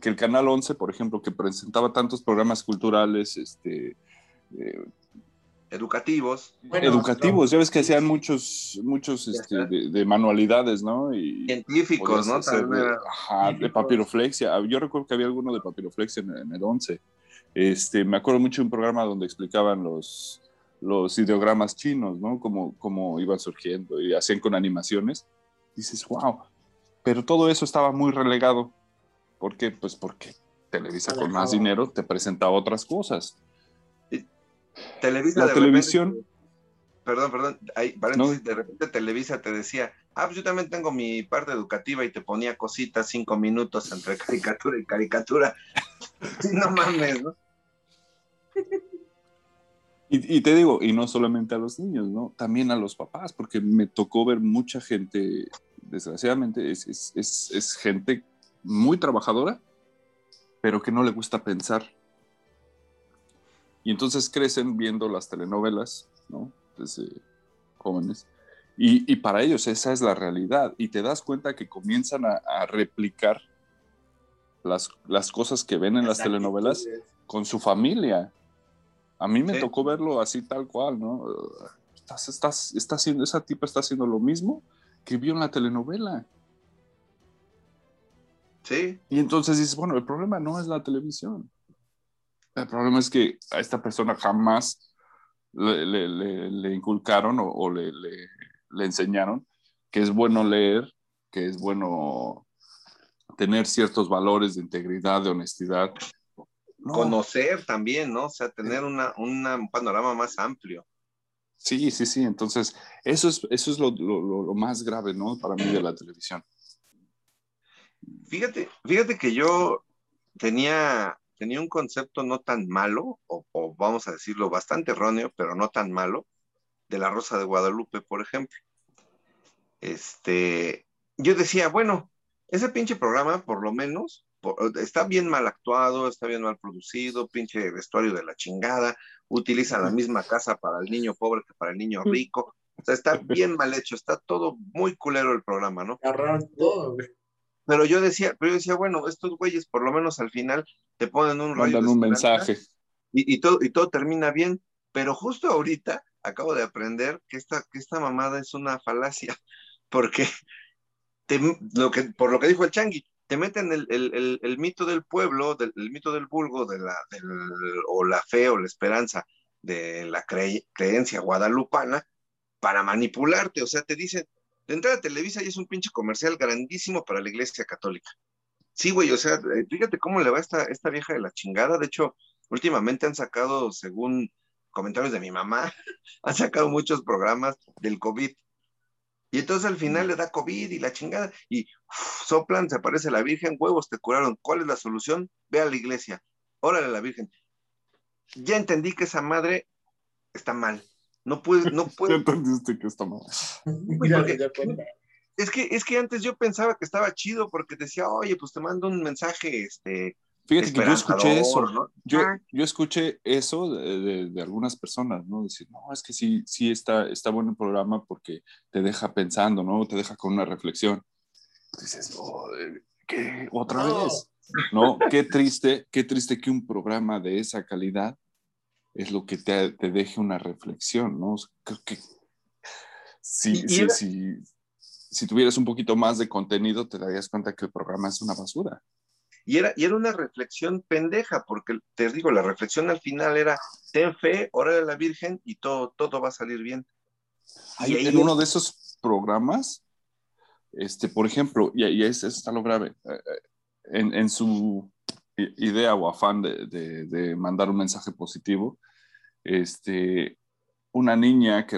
que el Canal 11, por ejemplo, que presentaba tantos programas culturales, este, eh, educativos. educativos, ya ves que hacían muchos, muchos este, de, manualidades, ¿no? Y Científicos, ¿no? de, ajá, de papiroflexia. Yo recuerdo que había alguno de papiroflexia en, el 11. Este, me acuerdo mucho de un programa donde explicaban los, los ideogramas chinos, ¿no? Cómo, cómo iban surgiendo y hacían con animaciones. Dices, wow. Pero todo eso estaba muy relegado. ¿Por qué? Pues porque Televisa con más dinero te presentaba otras cosas Televisa la televisión. perdón, perdón, ahí, de repente Televisa te decía, ah, pues yo también tengo mi parte educativa y te ponía cositas cinco minutos entre caricatura y caricatura. no mames, ¿no? Y, te digo, y no solamente a los niños, ¿no? También a los papás, porque me tocó ver mucha gente, desgraciadamente, es, es gente muy trabajadora, pero que no le gusta pensar. Y entonces crecen viendo las telenovelas, ¿no? Desde jóvenes. Y, y, para ellos esa es la realidad. Y te das cuenta que comienzan a, replicar las, las, cosas que ven en las telenovelas con su familia. A mí me tocó verlo así tal cual, ¿no? Estás, estás, está haciendo, esa tipa está haciendo lo mismo que vio en la telenovela. Sí. Y entonces dices, bueno, el problema no es la televisión. El problema es que a esta persona jamás le, inculcaron o, le, enseñaron que es bueno leer, que es bueno tener ciertos valores de integridad, de honestidad. Conocer también, ¿no? O sea, tener una, un panorama más amplio. Sí, sí, sí. Entonces, eso es, eso es lo, lo, más grave, ¿no? Para mí de la televisión. Fíjate, fíjate que yo tenía tenía un concepto no tan malo, o, vamos a decirlo bastante erróneo, pero no tan malo, de la Rosa de Guadalupe, por ejemplo. Este, yo decía, bueno, ese pinche programa, por lo menos, está bien mal actuado, está bien mal producido, pinche vestuario de la chingada, utiliza la misma casa para el niño pobre que para el niño rico. O sea, está bien mal hecho, está todo muy culero el programa, ¿no? todo, güey. Pero yo decía, pero yo decía, bueno, estos güeyes por lo menos al final te ponen un Mandan un mensaje. Y, todo, y todo termina bien, pero justo ahorita acabo de aprender que esta, que esta mamada es una falacia, porque lo que, por lo que dijo el Changui, te meten el, mito del pueblo, del, el mito del vulgo, de la, o la fe o la esperanza de la creencia guadalupana para manipularte, o sea, te dicen, de entrada Televisa y es un pinche comercial grandísimo para la iglesia católica. Sí, güey, o sea, eh, fíjate cómo le va esta, esta vieja de la chingada. De hecho, últimamente han sacado, según comentarios de mi mamá, han sacado muchos programas del COVID. Y entonces al final le da COVID y la chingada, y soplan, se aparece la Virgen, huevos te curaron. ¿Cuál es la solución? Ve a la iglesia, órale a la Virgen. Ya entendí que esa madre está mal. No puede, no puede. entendiste que está mal. es que, es que antes yo pensaba que estaba chido porque decía, oye, pues te mando un mensaje, este. Fíjate que yo escuché eso, yo, yo, escuché eso de, de, algunas personas, ¿no? Decir, no, es que sí, sí está, está bueno el programa porque te deja pensando, ¿no? Te deja con una reflexión. Dices, oh, ¿qué? ¿Otra vez? ¿No? Qué triste, qué triste que un programa de esa calidad es lo que te, te deje una reflexión, ¿no? Creo que si, si, si, tuvieras un poquito más de contenido, te darías cuenta que el programa es una basura. Y era, y era una reflexión pendeja, porque te digo, la reflexión al final era, ten fe, ora a la Virgen y todo, todo va a salir bien. y en uno de esos programas, este, por ejemplo, y, ahí es, está lo grave, eh, eh, en, en, su idea o afán de, de, mandar un mensaje positivo, este, una niña que